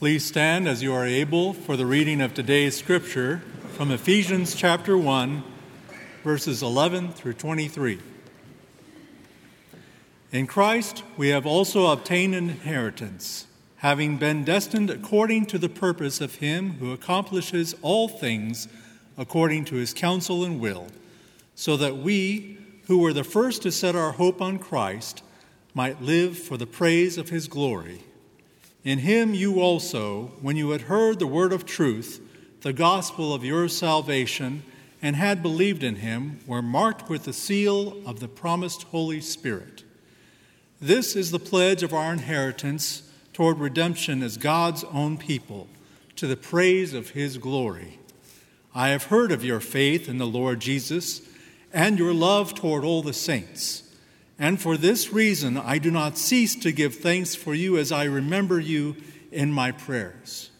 Please stand as you are able for the reading of today's scripture from Ephesians chapter 1, verses 11 through 23. In Christ, we have also obtained an inheritance, having been destined according to the purpose of Him who accomplishes all things according to His counsel and will, so that we, who were the first to set our hope on Christ, might live for the praise of His glory. In him you also, when you had heard the word of truth, the gospel of your salvation, and had believed in him, were marked with the seal of the promised Holy Spirit. This is the pledge of our inheritance toward redemption as God's own people, to the praise of his glory. I have heard of your faith in the Lord Jesus and your love toward all the saints. And for this reason, I do not cease to give thanks for you as I remember you in my prayers.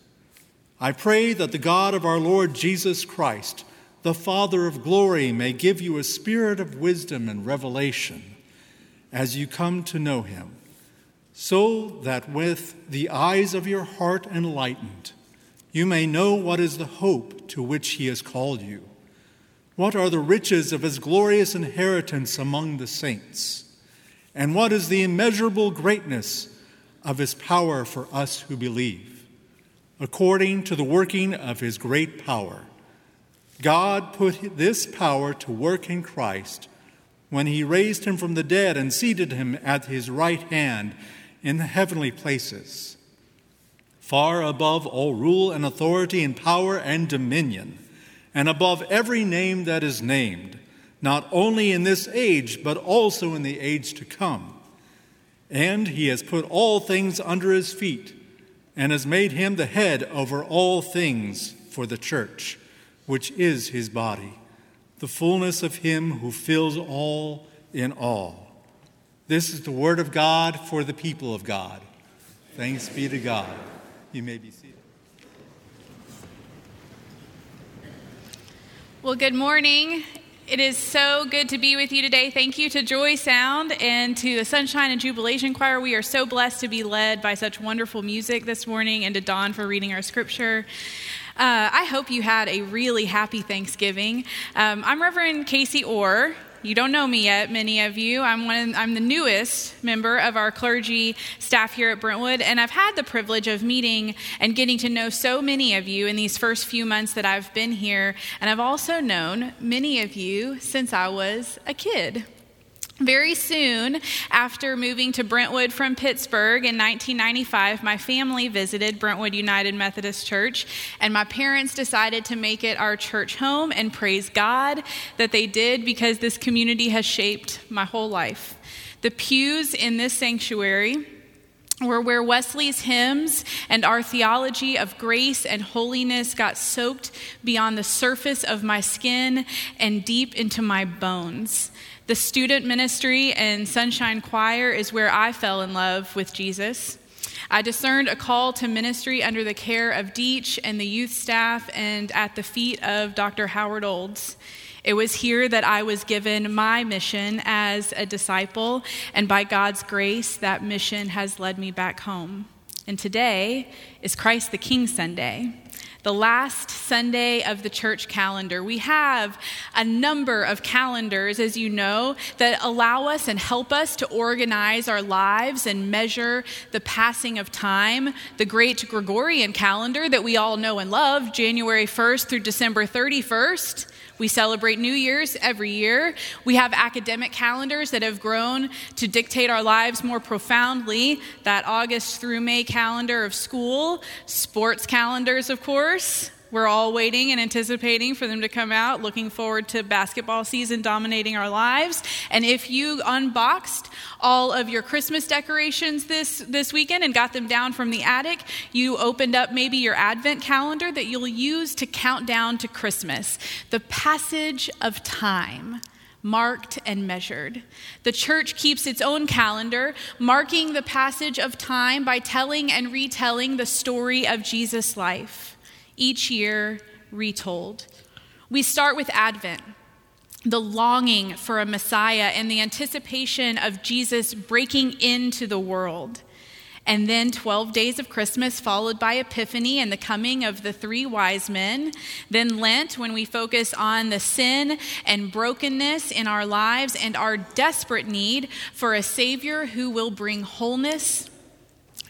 I pray that the God of our Lord Jesus Christ, the Father of glory, may give you a spirit of wisdom and revelation as you come to know him, so that with the eyes of your heart enlightened, you may know what is the hope to which he has called you. What are the riches of his glorious inheritance among the saints? And what is the immeasurable greatness of his power for us who believe? According to the working of his great power, God put this power to work in Christ when he raised him from the dead and seated him at his right hand in the heavenly places, far above all rule and authority and power and dominion, and above every name that is named not only in this age, but also in the age to come. And he has put all things under his feet, and has made him the head over all things for the church, which is his body, the fullness of him who fills all in all. This is the word of God for the people of God. Thanks be to God. You may be seated. Well, good morning. It is so good to be with you today. Thank you to Joy Sound and to the Sunshine and Jubilation Choir. We are so blessed to be led by such wonderful music this morning, and to Don for reading our scripture. Uh, I hope you had a really happy Thanksgiving. Um, I'm Reverend Casey Orr. You don't know me yet, many of you. I'm, one, I'm the newest member of our clergy staff here at Brentwood, and I've had the privilege of meeting and getting to know so many of you in these first few months that I've been here. And I've also known many of you since I was a kid. Very soon after moving to Brentwood from Pittsburgh in 1995, my family visited Brentwood United Methodist Church, and my parents decided to make it our church home, and praise God that they did because this community has shaped my whole life. The pews in this sanctuary were where Wesley's hymns and our theology of grace and holiness got soaked beyond the surface of my skin and deep into my bones. The student ministry and Sunshine Choir is where I fell in love with Jesus. I discerned a call to ministry under the care of Deach and the youth staff and at the feet of Dr. Howard Olds. It was here that I was given my mission as a disciple, and by God's grace, that mission has led me back home. And today is Christ the King Sunday the last Sunday of the church calendar. We have a number of calendars, as you know, that allow us and help us to organize our lives and measure the passing of time. The great Gregorian calendar that we all know and love, January 1st through December 31st. We celebrate New Year's every year. We have academic calendars that have grown to dictate our lives more profoundly. That August through May calendar of school, sports calendars, of course, we're all waiting and anticipating for them to come out, looking forward to basketball season dominating our lives. And if you unboxed all of your Christmas decorations this, this weekend and got them down from the attic, you opened up maybe your Advent calendar that you'll use to count down to Christmas. The passage of time marked and measured. The church keeps its own calendar, marking the passage of time by telling and retelling the story of Jesus' life each year retold. We start with Advent, the longing for a Messiah and the anticipation of Jesus breaking into the world. And then 12 days of Christmas, followed by Epiphany and the coming of the three wise men. Then Lent, when we focus on the sin and brokenness in our lives and our desperate need for a Savior who will bring wholeness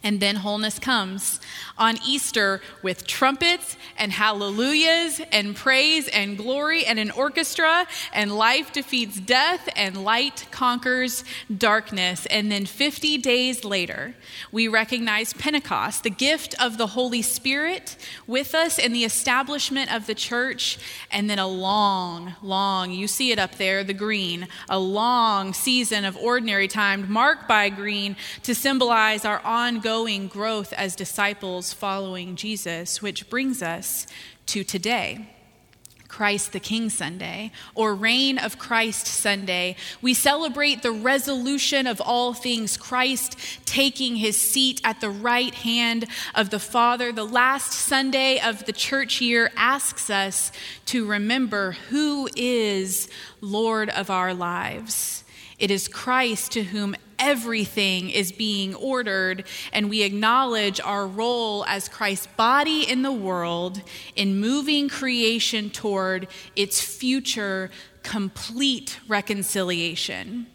and then wholeness comes on Easter with trumpets and hallelujahs and praise and glory and an orchestra, and life defeats death and light conquers darkness. And then 50 days later, we recognize Pentecost, the gift of the Holy Spirit with us in the establishment of the church. And then a long, long, you see it up there, the green, a long season of ordinary time marked by green to symbolize our ongoing growth as disciples following Jesus, which brings us to today. Christ the King Sunday, or Reign of Christ Sunday. We celebrate the resolution of all things, Christ taking his seat at the right hand of the Father. The last Sunday of the church year asks us to remember who is Lord of our lives. It is Christ to whom everything is being ordered, and we acknowledge our role as Christ's body in the world in moving creation toward its future complete reconciliation.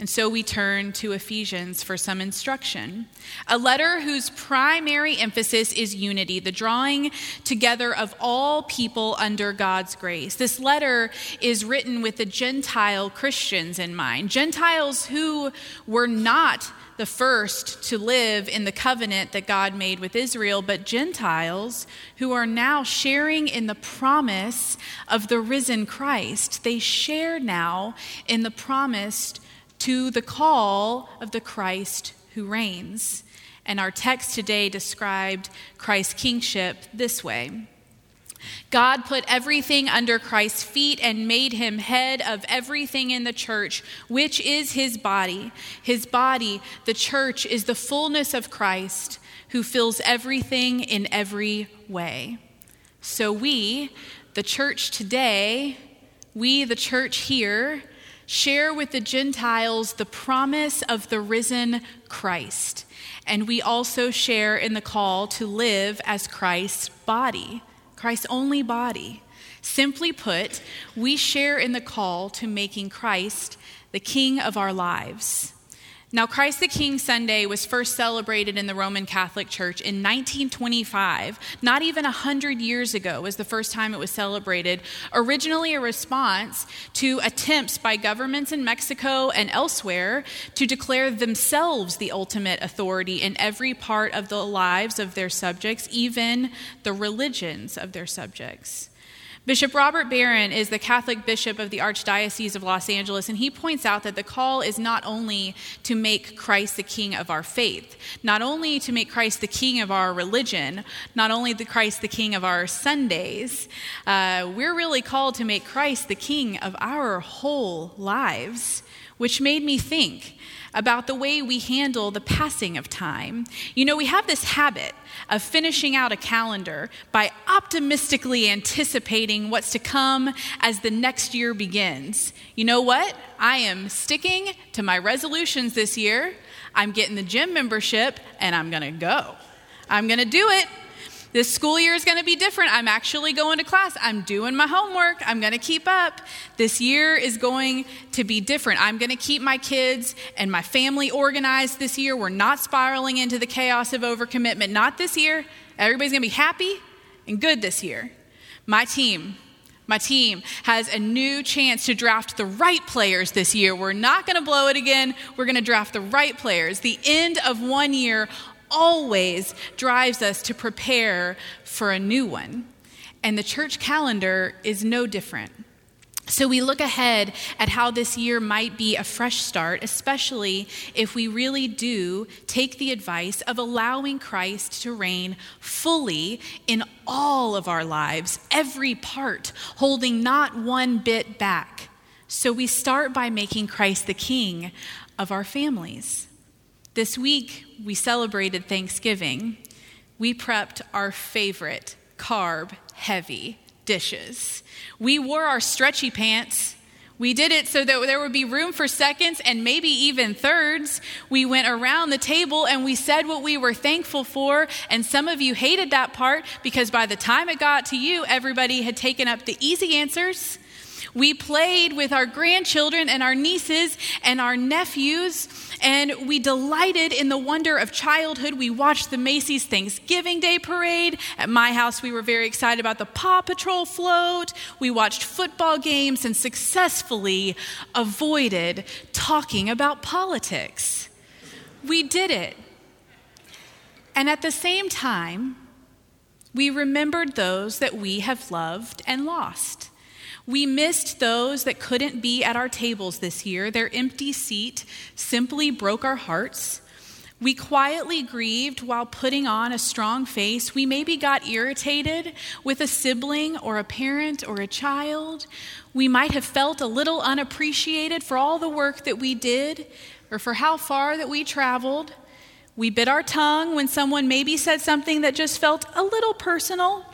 And so we turn to Ephesians for some instruction. A letter whose primary emphasis is unity, the drawing together of all people under God's grace. This letter is written with the Gentile Christians in mind, Gentiles who were not the first to live in the covenant that God made with Israel, but Gentiles who are now sharing in the promise of the risen Christ. They share now in the promised to the call of the Christ who reigns. And our text today described Christ's kingship this way God put everything under Christ's feet and made him head of everything in the church, which is his body. His body, the church, is the fullness of Christ who fills everything in every way. So we, the church today, we, the church here, share with the Gentiles the promise of the risen Christ. And we also share in the call to live as Christ's body, Christ's only body. Simply put, we share in the call to making Christ the king of our lives. Now, Christ the King Sunday was first celebrated in the Roman Catholic Church in 1925. Not even 100 years ago was the first time it was celebrated, originally a response to attempts by governments in Mexico and elsewhere to declare themselves the ultimate authority in every part of the lives of their subjects, even the religions of their subjects. Bishop Robert Barron is the Catholic bishop of the Archdiocese of Los Angeles, and he points out that the call is not only to make Christ the king of our faith, not only to make Christ the king of our religion, not only the Christ the king of our Sundays, uh, we're really called to make Christ the king of our whole lives, which made me think about the way we handle the passing of time. You know, we have this habit of finishing out a calendar by optimistically anticipating what's to come as the next year begins. You know what? I am sticking to my resolutions this year. I'm getting the gym membership and I'm going to go. I'm going to do it. This school year is going to be different. I'm actually going to class. I'm doing my homework. I'm going to keep up. This year is going to be different. I'm going to keep my kids and my family organized this year. We're not spiraling into the chaos of overcommitment. Not this year. Everybody's going to be happy and good this year. My team, my team has a new chance to draft the right players this year. We're not going to blow it again. We're going to draft the right players. The end of one year always drives us to prepare for a new one. And the church calendar is no different. So we look ahead at how this year might be a fresh start, especially if we really do take the advice of allowing Christ to reign fully in all of our lives, every part, holding not one bit back. So we start by making Christ the king of our families. This week, we celebrated Thanksgiving. We prepped our favorite carb heavy dishes. We wore our stretchy pants. We did it so that there would be room for seconds and maybe even thirds. We went around the table and we said what we were thankful for. And some of you hated that part because by the time it got to you, everybody had taken up the easy answers we played with our grandchildren and our nieces and our nephews, and we delighted in the wonder of childhood. We watched the Macy's Thanksgiving Day parade. At my house, we were very excited about the Paw Patrol float. We watched football games and successfully avoided talking about politics. We did it. And at the same time, we remembered those that we have loved and lost. We missed those that couldn't be at our tables this year. Their empty seat simply broke our hearts. We quietly grieved while putting on a strong face. We maybe got irritated with a sibling or a parent or a child. We might have felt a little unappreciated for all the work that we did or for how far that we traveled. We bit our tongue when someone maybe said something that just felt a little personal.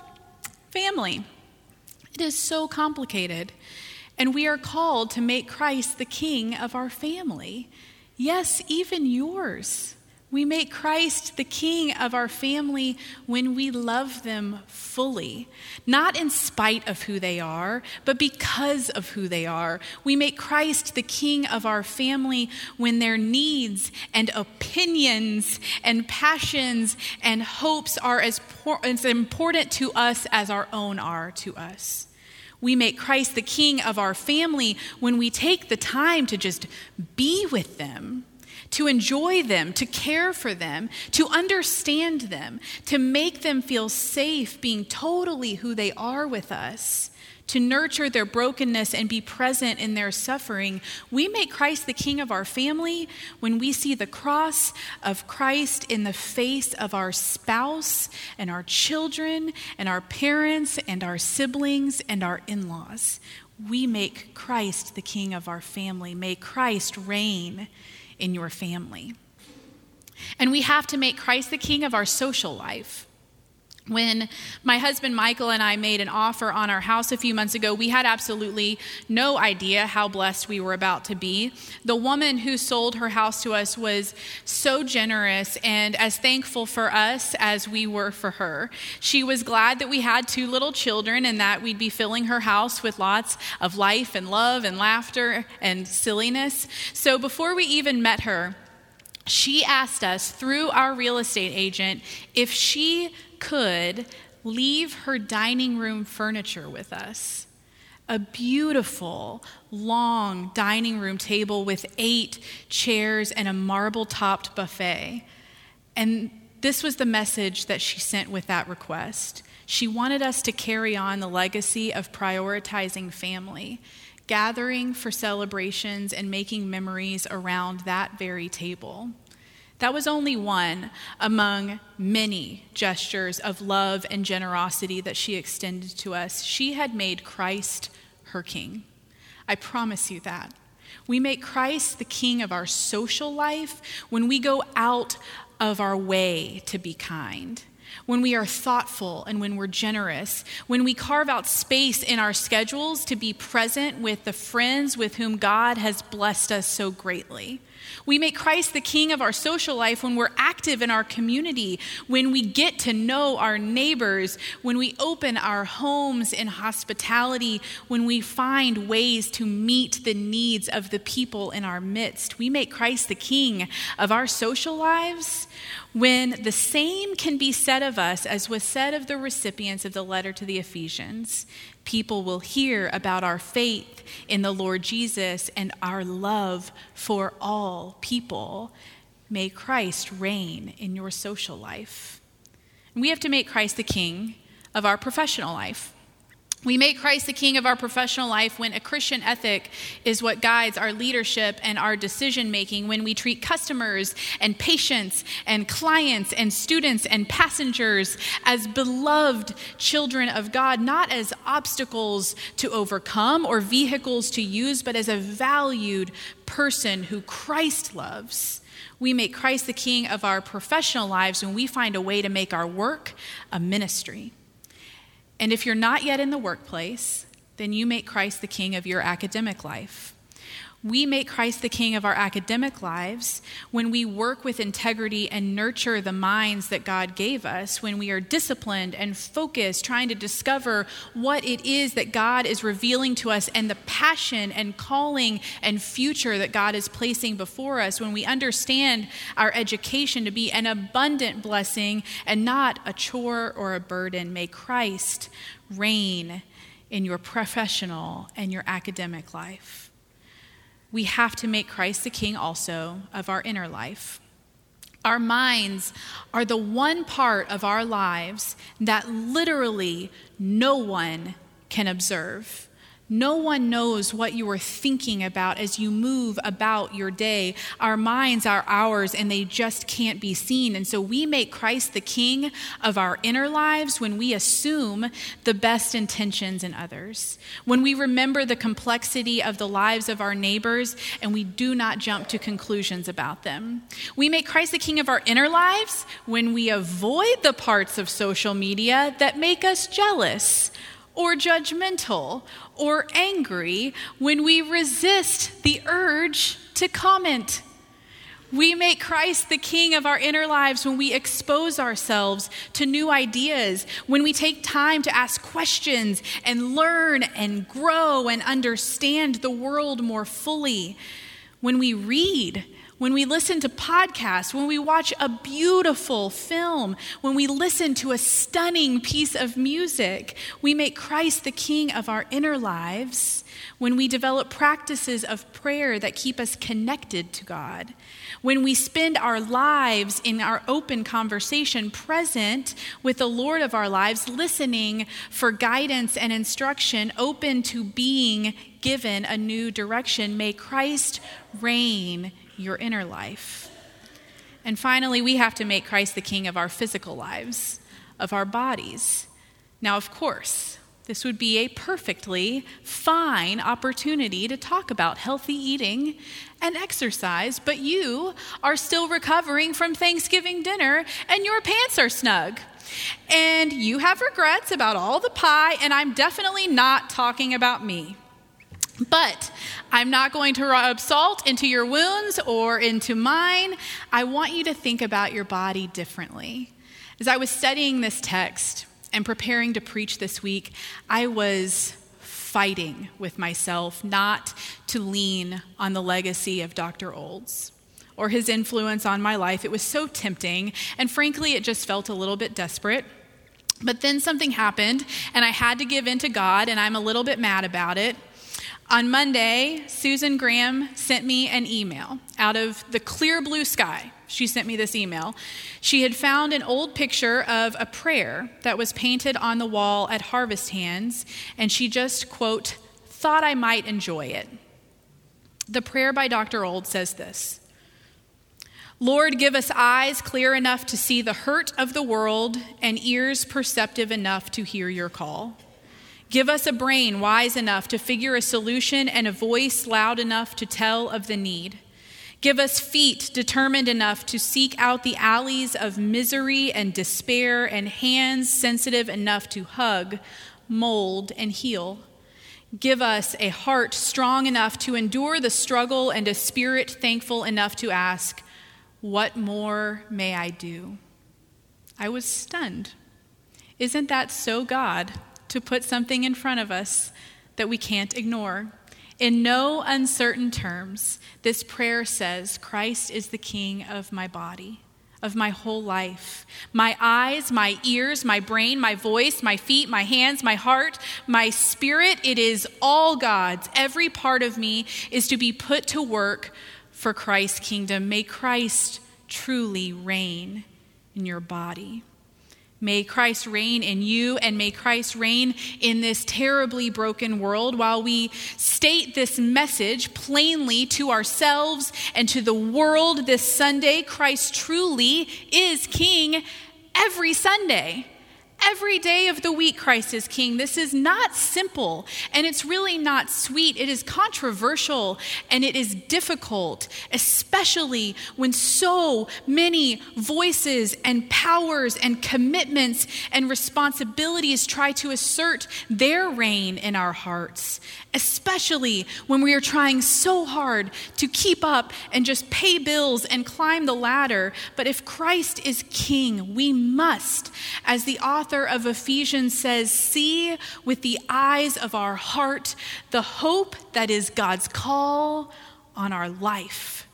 Family. It is so complicated. And we are called to make Christ the king of our family. Yes, even yours. We make Christ the king of our family when we love them fully, not in spite of who they are, but because of who they are. We make Christ the king of our family when their needs and opinions and passions and hopes are as, as important to us as our own are to us. We make Christ the king of our family when we take the time to just be with them, to enjoy them, to care for them, to understand them, to make them feel safe being totally who they are with us to nurture their brokenness and be present in their suffering. We make Christ the king of our family when we see the cross of Christ in the face of our spouse and our children and our parents and our siblings and our in laws. We make Christ the king of our family. May Christ reign in your family. And we have to make Christ the king of our social life. When my husband Michael and I made an offer on our house a few months ago, we had absolutely no idea how blessed we were about to be. The woman who sold her house to us was so generous and as thankful for us as we were for her. She was glad that we had two little children and that we'd be filling her house with lots of life and love and laughter and silliness. So before we even met her, she asked us through our real estate agent if she could leave her dining room furniture with us. A beautiful, long dining room table with eight chairs and a marble topped buffet. And this was the message that she sent with that request. She wanted us to carry on the legacy of prioritizing family, gathering for celebrations, and making memories around that very table. That was only one among many gestures of love and generosity that she extended to us. She had made Christ her king. I promise you that. We make Christ the king of our social life when we go out of our way to be kind when we are thoughtful and when we're generous, when we carve out space in our schedules to be present with the friends with whom God has blessed us so greatly. We make Christ the king of our social life when we're active in our community, when we get to know our neighbors, when we open our homes in hospitality, when we find ways to meet the needs of the people in our midst. We make Christ the king of our social lives when the same can be said of us as was said of the recipients of the letter to the Ephesians. People will hear about our faith in the Lord Jesus and our love for all people. May Christ reign in your social life. we have to make Christ the king of our professional life. We make Christ the king of our professional life when a Christian ethic is what guides our leadership and our decision making, when we treat customers and patients and clients and students and passengers as beloved children of God, not as obstacles to overcome or vehicles to use, but as a valued person who Christ loves. We make Christ the king of our professional lives when we find a way to make our work a ministry. And if you're not yet in the workplace, then you make Christ the king of your academic life. We make Christ the king of our academic lives when we work with integrity and nurture the minds that God gave us, when we are disciplined and focused, trying to discover what it is that God is revealing to us and the passion and calling and future that God is placing before us, when we understand our education to be an abundant blessing and not a chore or a burden. May Christ reign in your professional and your academic life we have to make Christ the King also of our inner life. Our minds are the one part of our lives that literally no one can observe. No one knows what you are thinking about as you move about your day. Our minds are ours and they just can't be seen. And so we make Christ the king of our inner lives when we assume the best intentions in others, when we remember the complexity of the lives of our neighbors and we do not jump to conclusions about them. We make Christ the king of our inner lives when we avoid the parts of social media that make us jealous or judgmental or angry when we resist the urge to comment. We make Christ the king of our inner lives when we expose ourselves to new ideas, when we take time to ask questions and learn and grow and understand the world more fully, when we read when we listen to podcasts, when we watch a beautiful film, when we listen to a stunning piece of music, we make Christ the king of our inner lives. When we develop practices of prayer that keep us connected to God, when we spend our lives in our open conversation, present with the Lord of our lives, listening for guidance and instruction, open to being given a new direction, may Christ reign your inner life. And finally, we have to make Christ the king of our physical lives, of our bodies. Now, of course, this would be a perfectly fine opportunity to talk about healthy eating and exercise, but you are still recovering from Thanksgiving dinner and your pants are snug. And you have regrets about all the pie, and I'm definitely not talking about me. But I'm not going to rub salt into your wounds or into mine. I want you to think about your body differently. As I was studying this text and preparing to preach this week, I was fighting with myself not to lean on the legacy of Dr. Olds or his influence on my life. It was so tempting, and frankly, it just felt a little bit desperate. But then something happened, and I had to give in to God, and I'm a little bit mad about it. On Monday, Susan Graham sent me an email out of the clear blue sky. She sent me this email. She had found an old picture of a prayer that was painted on the wall at Harvest Hands, and she just, quote, thought I might enjoy it. The prayer by Dr. Old says this Lord, give us eyes clear enough to see the hurt of the world and ears perceptive enough to hear your call. Give us a brain wise enough to figure a solution and a voice loud enough to tell of the need. Give us feet determined enough to seek out the alleys of misery and despair, and hands sensitive enough to hug, mold, and heal. Give us a heart strong enough to endure the struggle and a spirit thankful enough to ask, What more may I do? I was stunned. Isn't that so God? To put something in front of us that we can't ignore. In no uncertain terms, this prayer says, Christ is the King of my body, of my whole life. My eyes, my ears, my brain, my voice, my feet, my hands, my heart, my spirit, it is all God's. Every part of me is to be put to work for Christ's kingdom. May Christ truly reign in your body. May Christ reign in you and may Christ reign in this terribly broken world while we state this message plainly to ourselves and to the world this Sunday. Christ truly is King every Sunday. Every day of the week, Christ is King. This is not simple and it's really not sweet. It is controversial and it is difficult, especially when so many voices and powers and commitments and responsibilities try to assert their reign in our hearts, especially when we are trying so hard to keep up and just pay bills and climb the ladder. But if Christ is King, we must, as the author of Ephesians says, see with the eyes of our heart the hope that is God's call on our life,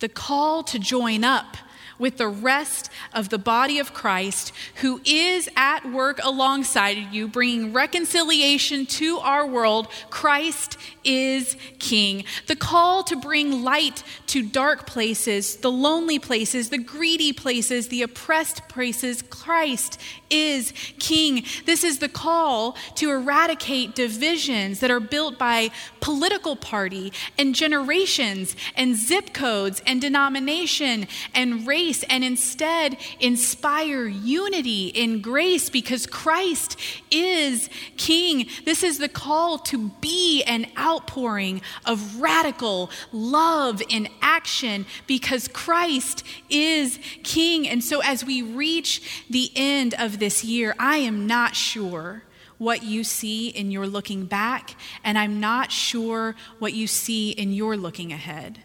the call to join up with the rest of the body of Christ who is at work alongside you, bringing reconciliation to our world. Christ is King. The call to bring light to dark places, the lonely places, the greedy places, the oppressed places. Christ is King. This is the call to eradicate divisions that are built by political party and generations and zip codes and denomination and race and instead inspire unity in grace because Christ is King. This is the call to be an outpouring of radical love in action because Christ is King. And so as we reach the end of this year, I am not sure what you see in your looking back, and I'm not sure what you see in your looking ahead.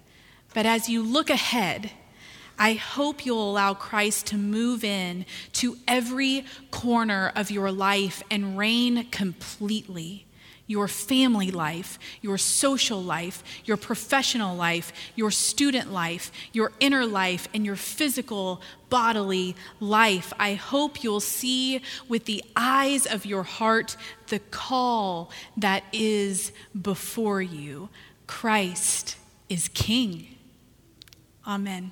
But as you look ahead, I hope you'll allow Christ to move in to every corner of your life and reign completely. Your family life, your social life, your professional life, your student life, your inner life, and your physical bodily life. I hope you'll see with the eyes of your heart the call that is before you. Christ is King. Amen.